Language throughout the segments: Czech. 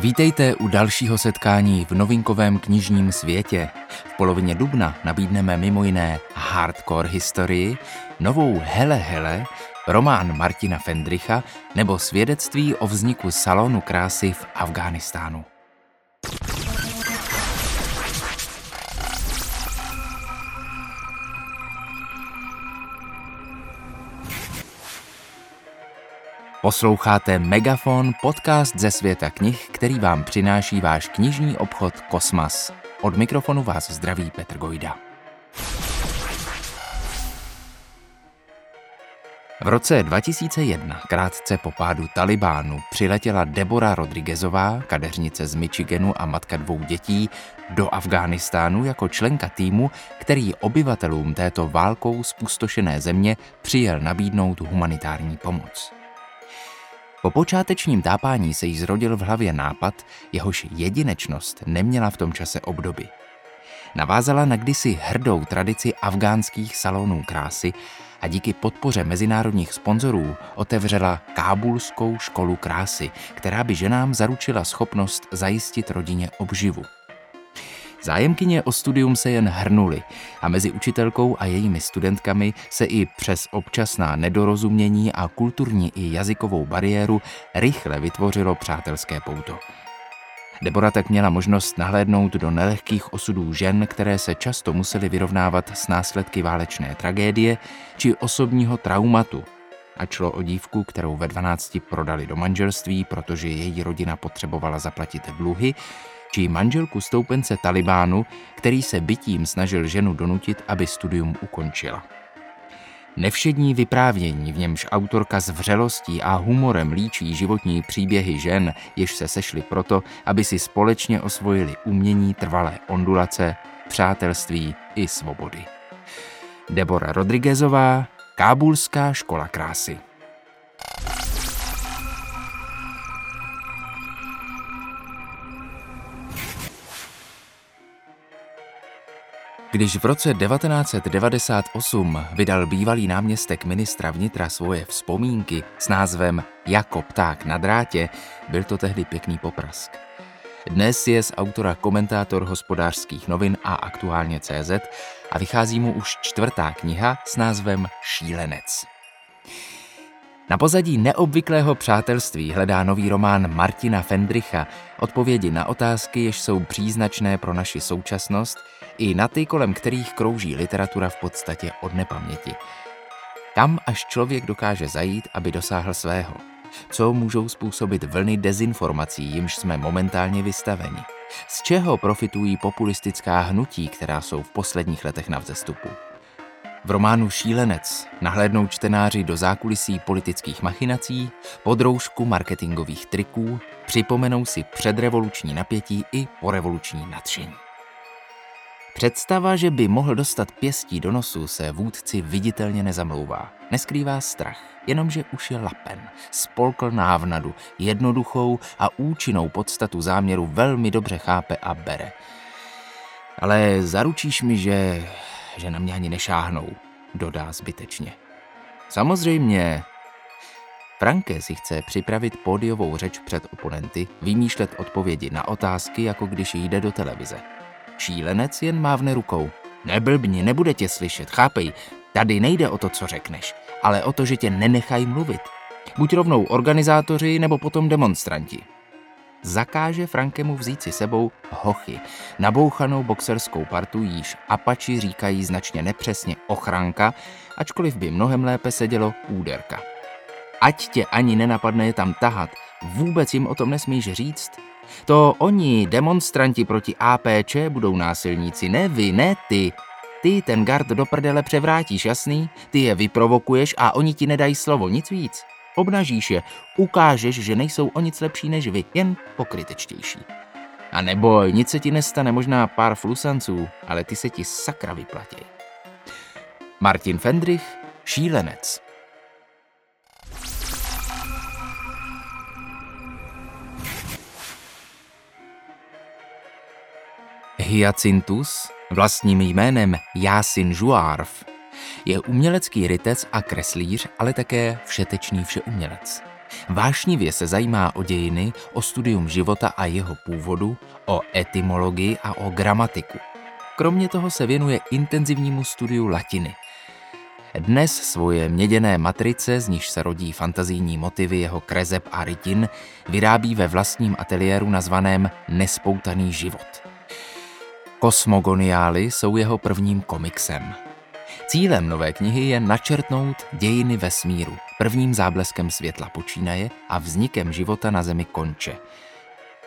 Vítejte u dalšího setkání v novinkovém knižním světě. V polovině dubna nabídneme mimo jiné hardcore historii, novou Hele Hele, román Martina Fendricha nebo svědectví o vzniku salonu krásy v Afghánistánu. Posloucháte Megafon, podcast ze světa knih, který vám přináší váš knižní obchod Kosmas. Od mikrofonu vás zdraví Petr Gojda. V roce 2001, krátce po pádu Talibánu, přiletěla Debora Rodriguezová, kadeřnice z Michiganu a matka dvou dětí, do Afghánistánu jako členka týmu, který obyvatelům této válkou spustošené země přijel nabídnout humanitární pomoc. Po počátečním tápání se jí zrodil v hlavě nápad, jehož jedinečnost neměla v tom čase obdoby. Navázala na kdysi hrdou tradici afgánských salonů krásy a díky podpoře mezinárodních sponzorů otevřela Kábulskou školu krásy, která by ženám zaručila schopnost zajistit rodině obživu. Zájemkyně o studium se jen hrnuly a mezi učitelkou a jejími studentkami se i přes občasná nedorozumění a kulturní i jazykovou bariéru rychle vytvořilo přátelské pouto. Debora tak měla možnost nahlédnout do nelehkých osudů žen, které se často musely vyrovnávat s následky válečné tragédie či osobního traumatu. A šlo o dívku, kterou ve 12 prodali do manželství, protože její rodina potřebovala zaplatit dluhy, či manželku stoupence Talibánu, který se bytím snažil ženu donutit, aby studium ukončila. Nevšední vyprávění, v němž autorka s vřelostí a humorem líčí životní příběhy žen, jež se sešly proto, aby si společně osvojili umění trvalé ondulace, přátelství i svobody. Debora Rodriguezová, Kábulská škola krásy. Když v roce 1998 vydal bývalý náměstek ministra vnitra svoje vzpomínky s názvem Jako pták na drátě, byl to tehdy pěkný poprask. Dnes je z autora komentátor hospodářských novin a aktuálně CZ a vychází mu už čtvrtá kniha s názvem Šílenec. Na pozadí neobvyklého přátelství hledá nový román Martina Fendricha odpovědi na otázky, jež jsou příznačné pro naši současnost – i na ty, kolem kterých krouží literatura v podstatě od nepaměti. Kam až člověk dokáže zajít, aby dosáhl svého? Co můžou způsobit vlny dezinformací, jimž jsme momentálně vystaveni? Z čeho profitují populistická hnutí, která jsou v posledních letech na vzestupu? V románu Šílenec nahlédnou čtenáři do zákulisí politických machinací, podroužku marketingových triků, připomenou si předrevoluční napětí i porevoluční nadšení. Představa, že by mohl dostat pěstí do nosu, se vůdci viditelně nezamlouvá. Neskrývá strach, jenomže už je lapen. Spolkl návnadu, jednoduchou a účinnou podstatu záměru velmi dobře chápe a bere. Ale zaručíš mi, že, že na mě ani nešáhnou, dodá zbytečně. Samozřejmě, Franke si chce připravit pódiovou řeč před oponenty, vymýšlet odpovědi na otázky, jako když jde do televize. Šílenec jen mávne rukou. Neblbni, nebude tě slyšet, chápej, tady nejde o to, co řekneš, ale o to, že tě nenechají mluvit. Buď rovnou organizátoři, nebo potom demonstranti. Zakáže Frankemu vzít si sebou hochy, nabouchanou boxerskou partu, jíž Apači říkají značně nepřesně ochranka, ačkoliv by mnohem lépe sedělo úderka. Ať tě ani nenapadne je tam tahat, vůbec jim o tom nesmíš říct, to oni, demonstranti proti APČ, budou násilníci, ne vy, ne ty. Ty ten gard do prdele převrátíš, jasný? Ty je vyprovokuješ a oni ti nedají slovo, nic víc. Obnažíš je, ukážeš, že nejsou o nic lepší než vy, jen pokrytečtější. A neboj, nic se ti nestane, možná pár flusanců, ale ty se ti sakra vyplatí. Martin Fendrich, Šílenec. Hyacinthus, vlastním jménem Jásin Žuárv, je umělecký rytec a kreslíř, ale také všetečný všeumělec. Vášnivě se zajímá o dějiny, o studium života a jeho původu, o etymologii a o gramatiku. Kromě toho se věnuje intenzivnímu studiu latiny. Dnes svoje měděné matrice, z níž se rodí fantazijní motivy jeho krezeb a rytin, vyrábí ve vlastním ateliéru nazvaném Nespoutaný život. Kosmogoniály jsou jeho prvním komiksem. Cílem nové knihy je načrtnout dějiny vesmíru, prvním zábleskem světla počínaje a vznikem života na Zemi konče.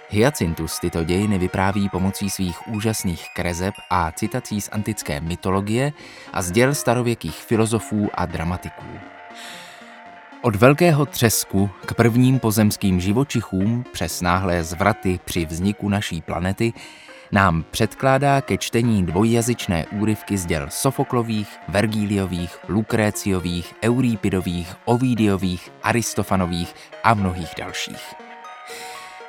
Hyacintus tyto dějiny vypráví pomocí svých úžasných krezeb a citací z antické mytologie a z děl starověkých filozofů a dramatiků. Od velkého třesku k prvním pozemským živočichům přes náhlé zvraty při vzniku naší planety nám předkládá ke čtení dvojjazyčné úryvky z děl Sofoklových, Vergíliových, Lukréciových, Eurípidových, Ovidiových, Aristofanových a mnohých dalších.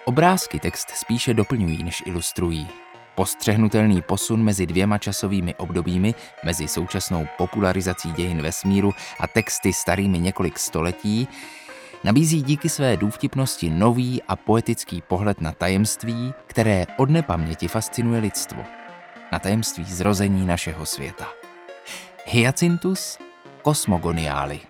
Obrázky text spíše doplňují, než ilustrují. Postřehnutelný posun mezi dvěma časovými obdobími, mezi současnou popularizací dějin vesmíru a texty starými několik století, nabízí díky své důvtipnosti nový a poetický pohled na tajemství, které od nepaměti fascinuje lidstvo. Na tajemství zrození našeho světa. Hyacintus kosmogoniály.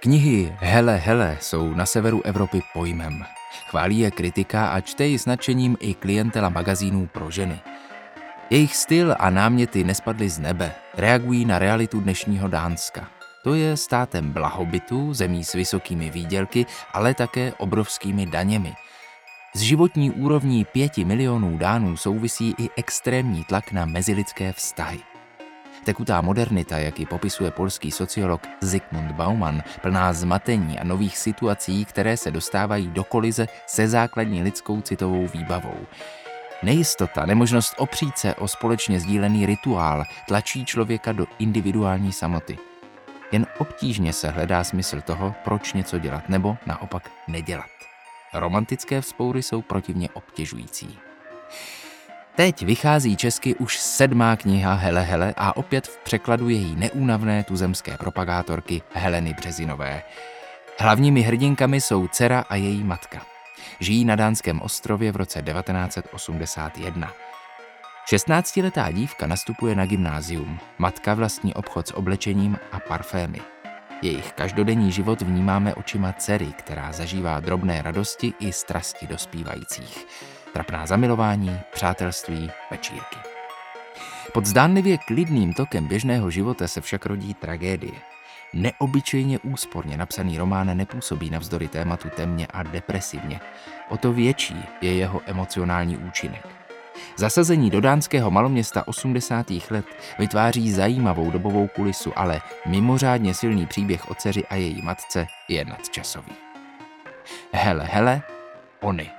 Knihy Hele Hele jsou na severu Evropy pojmem. Chválí je kritika a čte ji s nadšením i klientela magazínů pro ženy. Jejich styl a náměty nespadly z nebe, reagují na realitu dnešního Dánska. To je státem blahobytu, zemí s vysokými výdělky, ale také obrovskými daněmi. S životní úrovní pěti milionů Dánů souvisí i extrémní tlak na mezilidské vztahy. Tekutá modernita, jak ji popisuje polský sociolog Zygmunt Bauman, plná zmatení a nových situací, které se dostávají do kolize se základní lidskou citovou výbavou. Nejistota, nemožnost opřít se o společně sdílený rituál tlačí člověka do individuální samoty. Jen obtížně se hledá smysl toho, proč něco dělat nebo naopak nedělat. Romantické vzpoury jsou protivně obtěžující. Teď vychází česky už sedmá kniha Hele Hele a opět v překladu její neúnavné tuzemské propagátorky Heleny Březinové. Hlavními hrdinkami jsou dcera a její matka. Žijí na dánském ostrově v roce 1981. 16-letá dívka nastupuje na gymnázium, matka vlastní obchod s oblečením a parfémy. Jejich každodenní život vnímáme očima dcery, která zažívá drobné radosti i strasti dospívajících trapná zamilování, přátelství, večírky. Pod zdánlivě klidným tokem běžného života se však rodí tragédie. Neobyčejně úsporně napsaný román nepůsobí navzdory tématu temně a depresivně. O to větší je jeho emocionální účinek. Zasazení do dánského maloměsta 80. let vytváří zajímavou dobovou kulisu, ale mimořádně silný příběh o dceři a její matce je nadčasový. Hele, hele, Ony.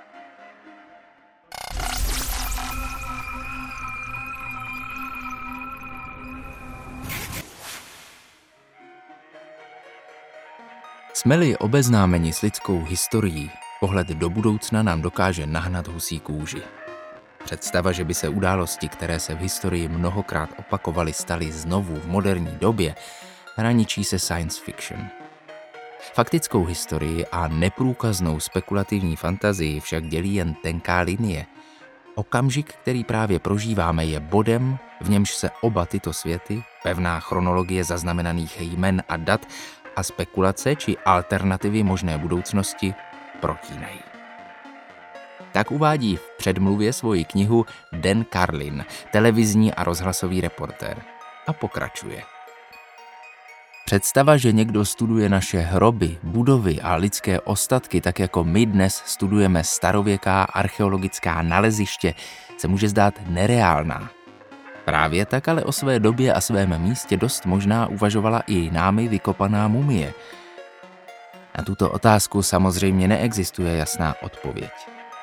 Jsme-li obeznámeni s lidskou historií, pohled do budoucna nám dokáže nahnat husí kůži. Představa, že by se události, které se v historii mnohokrát opakovaly, staly znovu v moderní době, hraničí se science fiction. Faktickou historii a neprůkaznou spekulativní fantazii však dělí jen tenká linie. Okamžik, který právě prožíváme, je bodem, v němž se oba tyto světy, pevná chronologie zaznamenaných jmen a dat a spekulace či alternativy možné budoucnosti protínají. Tak uvádí v předmluvě svoji knihu Den Carlin, televizní a rozhlasový reportér. A pokračuje. Představa, že někdo studuje naše hroby, budovy a lidské ostatky, tak jako my dnes studujeme starověká archeologická naleziště, se může zdát nereálná. Právě tak ale o své době a svém místě dost možná uvažovala i námi vykopaná mumie. Na tuto otázku samozřejmě neexistuje jasná odpověď.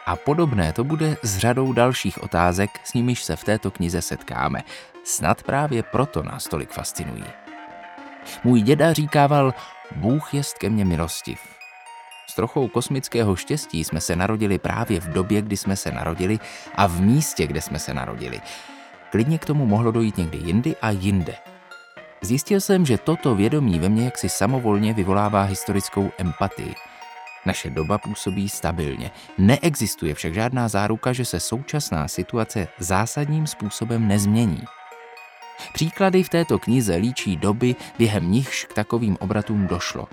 A podobné to bude s řadou dalších otázek, s nimiž se v této knize setkáme. Snad právě proto nás tolik fascinují. Můj děda říkával, Bůh jest ke mně milostiv. S trochou kosmického štěstí jsme se narodili právě v době, kdy jsme se narodili a v místě, kde jsme se narodili. Klidně k tomu mohlo dojít někdy jindy a jinde. Zjistil jsem, že toto vědomí ve mně jaksi samovolně vyvolává historickou empatii. Naše doba působí stabilně. Neexistuje však žádná záruka, že se současná situace zásadním způsobem nezmění. Příklady v této knize líčí doby, během nichž k takovým obratům došlo.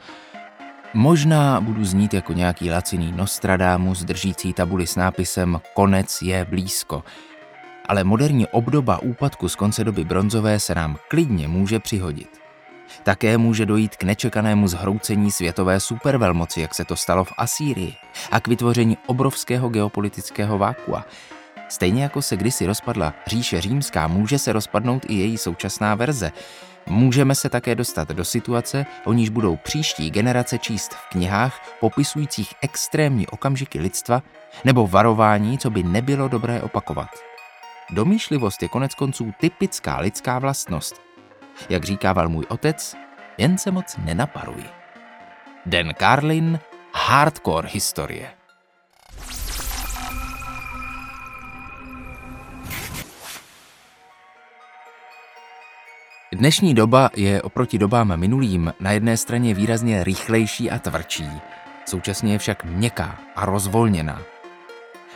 Možná budu znít jako nějaký laciný Nostradamus držící tabuli s nápisem Konec je blízko, ale moderní obdoba úpadku z konce doby bronzové se nám klidně může přihodit. Také může dojít k nečekanému zhroucení světové supervelmoci, jak se to stalo v Asýrii, a k vytvoření obrovského geopolitického vákua. Stejně jako se kdysi rozpadla říše římská, může se rozpadnout i její současná verze. Můžeme se také dostat do situace, o níž budou příští generace číst v knihách popisujících extrémní okamžiky lidstva nebo varování, co by nebylo dobré opakovat. Domýšlivost je konec konců typická lidská vlastnost. Jak říkával můj otec, jen se moc nenaparuj. Den Carlin, hardcore historie. Dnešní doba je oproti dobám minulým na jedné straně výrazně rychlejší a tvrdší, současně je však měkká a rozvolněná.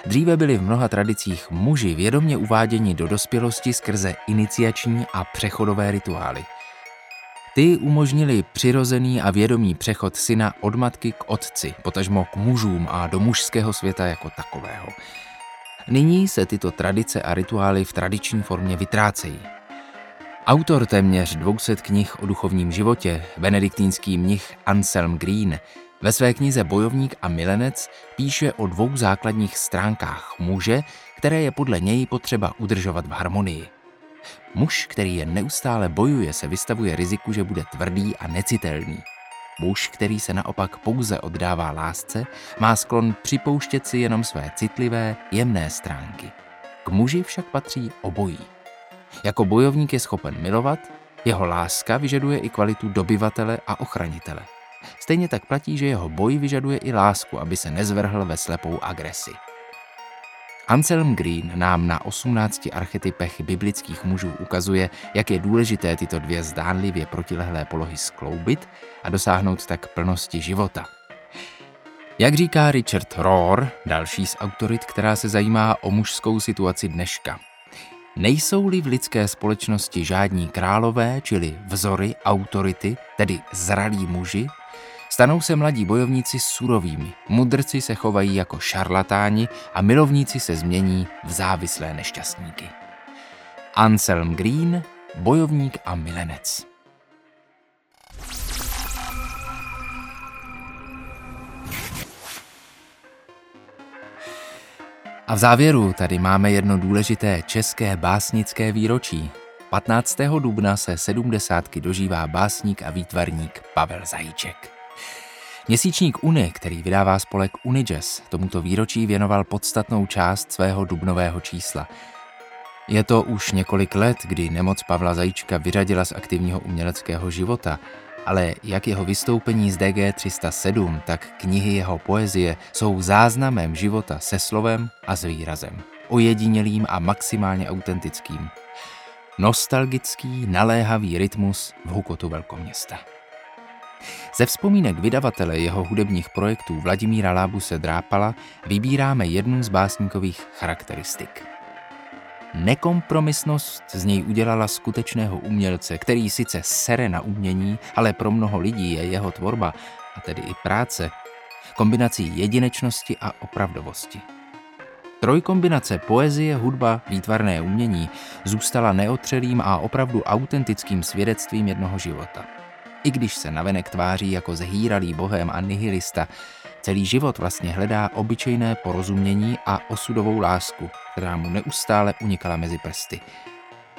Dříve byli v mnoha tradicích muži vědomě uváděni do dospělosti skrze iniciační a přechodové rituály. Ty umožnili přirozený a vědomý přechod syna od matky k otci, potažmo k mužům a do mužského světa jako takového. Nyní se tyto tradice a rituály v tradiční formě vytrácejí. Autor téměř 200 knih o duchovním životě, benediktínský mnich Anselm Green, ve své knize Bojovník a milenec píše o dvou základních stránkách muže, které je podle něj potřeba udržovat v harmonii. Muž, který je neustále bojuje, se vystavuje riziku, že bude tvrdý a necitelný. Muž, který se naopak pouze oddává lásce, má sklon připouštět si jenom své citlivé, jemné stránky. K muži však patří obojí. Jako bojovník je schopen milovat, jeho láska vyžaduje i kvalitu dobyvatele a ochranitele. Stejně tak platí, že jeho boj vyžaduje i lásku, aby se nezvrhl ve slepou agresi. Anselm Green nám na 18 archetypech biblických mužů ukazuje, jak je důležité tyto dvě zdánlivě protilehlé polohy skloubit a dosáhnout tak plnosti života. Jak říká Richard Rohr, další z autorit, která se zajímá o mužskou situaci dneška. Nejsou-li v lidské společnosti žádní králové, čili vzory, autority, tedy zralí muži, Stanou se mladí bojovníci surovými, mudrci se chovají jako šarlatáni a milovníci se změní v závislé nešťastníky. Anselm Green, bojovník a milenec. A v závěru tady máme jedno důležité české básnické výročí. 15. dubna se sedmdesátky dožívá básník a výtvarník Pavel Zajíček. Měsíčník Uny, který vydává spolek Unijazz, tomuto výročí věnoval podstatnou část svého dubnového čísla. Je to už několik let, kdy nemoc Pavla Zajíčka vyřadila z aktivního uměleckého života, ale jak jeho vystoupení z DG 307, tak knihy jeho poezie jsou záznamem života se slovem a s výrazem. Ojedinělým a maximálně autentickým. Nostalgický, naléhavý rytmus v hukotu velkoměsta. Ze vzpomínek vydavatele jeho hudebních projektů Vladimíra Lábuse Drápala vybíráme jednu z básníkových charakteristik. Nekompromisnost z něj udělala skutečného umělce, který sice sere na umění, ale pro mnoho lidí je jeho tvorba, a tedy i práce, kombinací jedinečnosti a opravdovosti. Trojkombinace poezie, hudba, výtvarné umění zůstala neotřelým a opravdu autentickým svědectvím jednoho života – i když se navenek tváří jako zhýralý bohem a nihilista, celý život vlastně hledá obyčejné porozumění a osudovou lásku, která mu neustále unikala mezi prsty.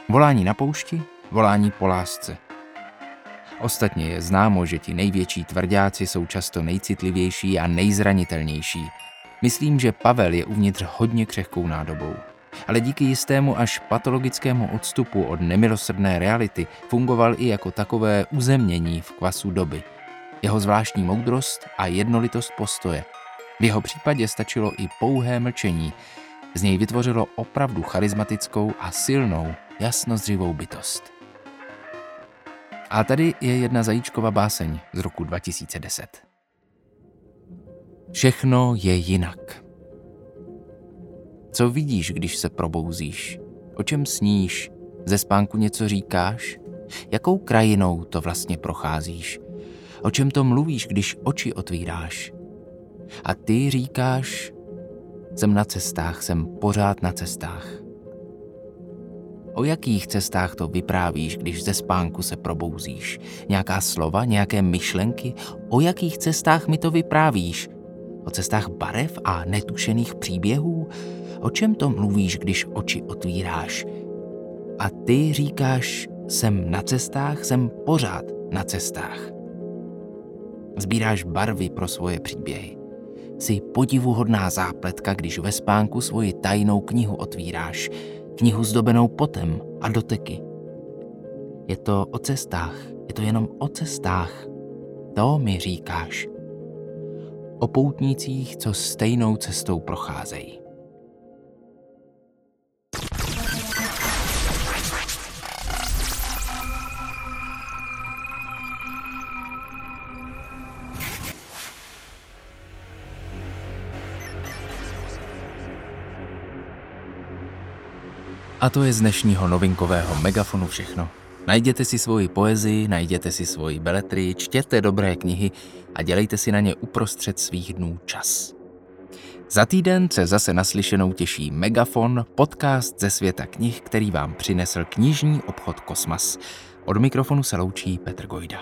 Volání na poušti, volání po lásce. Ostatně je známo, že ti největší tvrdáci jsou často nejcitlivější a nejzranitelnější. Myslím, že Pavel je uvnitř hodně křehkou nádobou ale díky jistému až patologickému odstupu od nemilosrdné reality fungoval i jako takové uzemnění v kvasu doby. jeho zvláštní moudrost a jednolitost postoje. V jeho případě stačilo i pouhé mlčení. Z něj vytvořilo opravdu charismatickou a silnou, jasnozřivou bytost. A tady je jedna zajíčková báseň z roku 2010. Všechno je jinak. Co vidíš, když se probouzíš? O čem sníš? Ze spánku něco říkáš? Jakou krajinou to vlastně procházíš? O čem to mluvíš, když oči otvíráš? A ty říkáš, jsem na cestách, jsem pořád na cestách. O jakých cestách to vyprávíš, když ze spánku se probouzíš? Nějaká slova, nějaké myšlenky? O jakých cestách mi to vyprávíš? O cestách barev a netušených příběhů? O čem to mluvíš, když oči otvíráš? A ty říkáš, jsem na cestách, jsem pořád na cestách. Sbíráš barvy pro svoje příběhy. Jsi podivuhodná zápletka, když ve spánku svoji tajnou knihu otvíráš, knihu zdobenou potem a doteky. Je to o cestách, je to jenom o cestách. To mi říkáš. O poutnících, co stejnou cestou procházejí. A to je z dnešního novinkového megafonu všechno. Najděte si svoji poezii, najděte si svoji beletry, čtěte dobré knihy a dělejte si na ně uprostřed svých dnů čas. Za týden se zase naslyšenou těší Megafon, podcast ze světa knih, který vám přinesl knižní obchod Kosmas. Od mikrofonu se loučí Petr Gojda.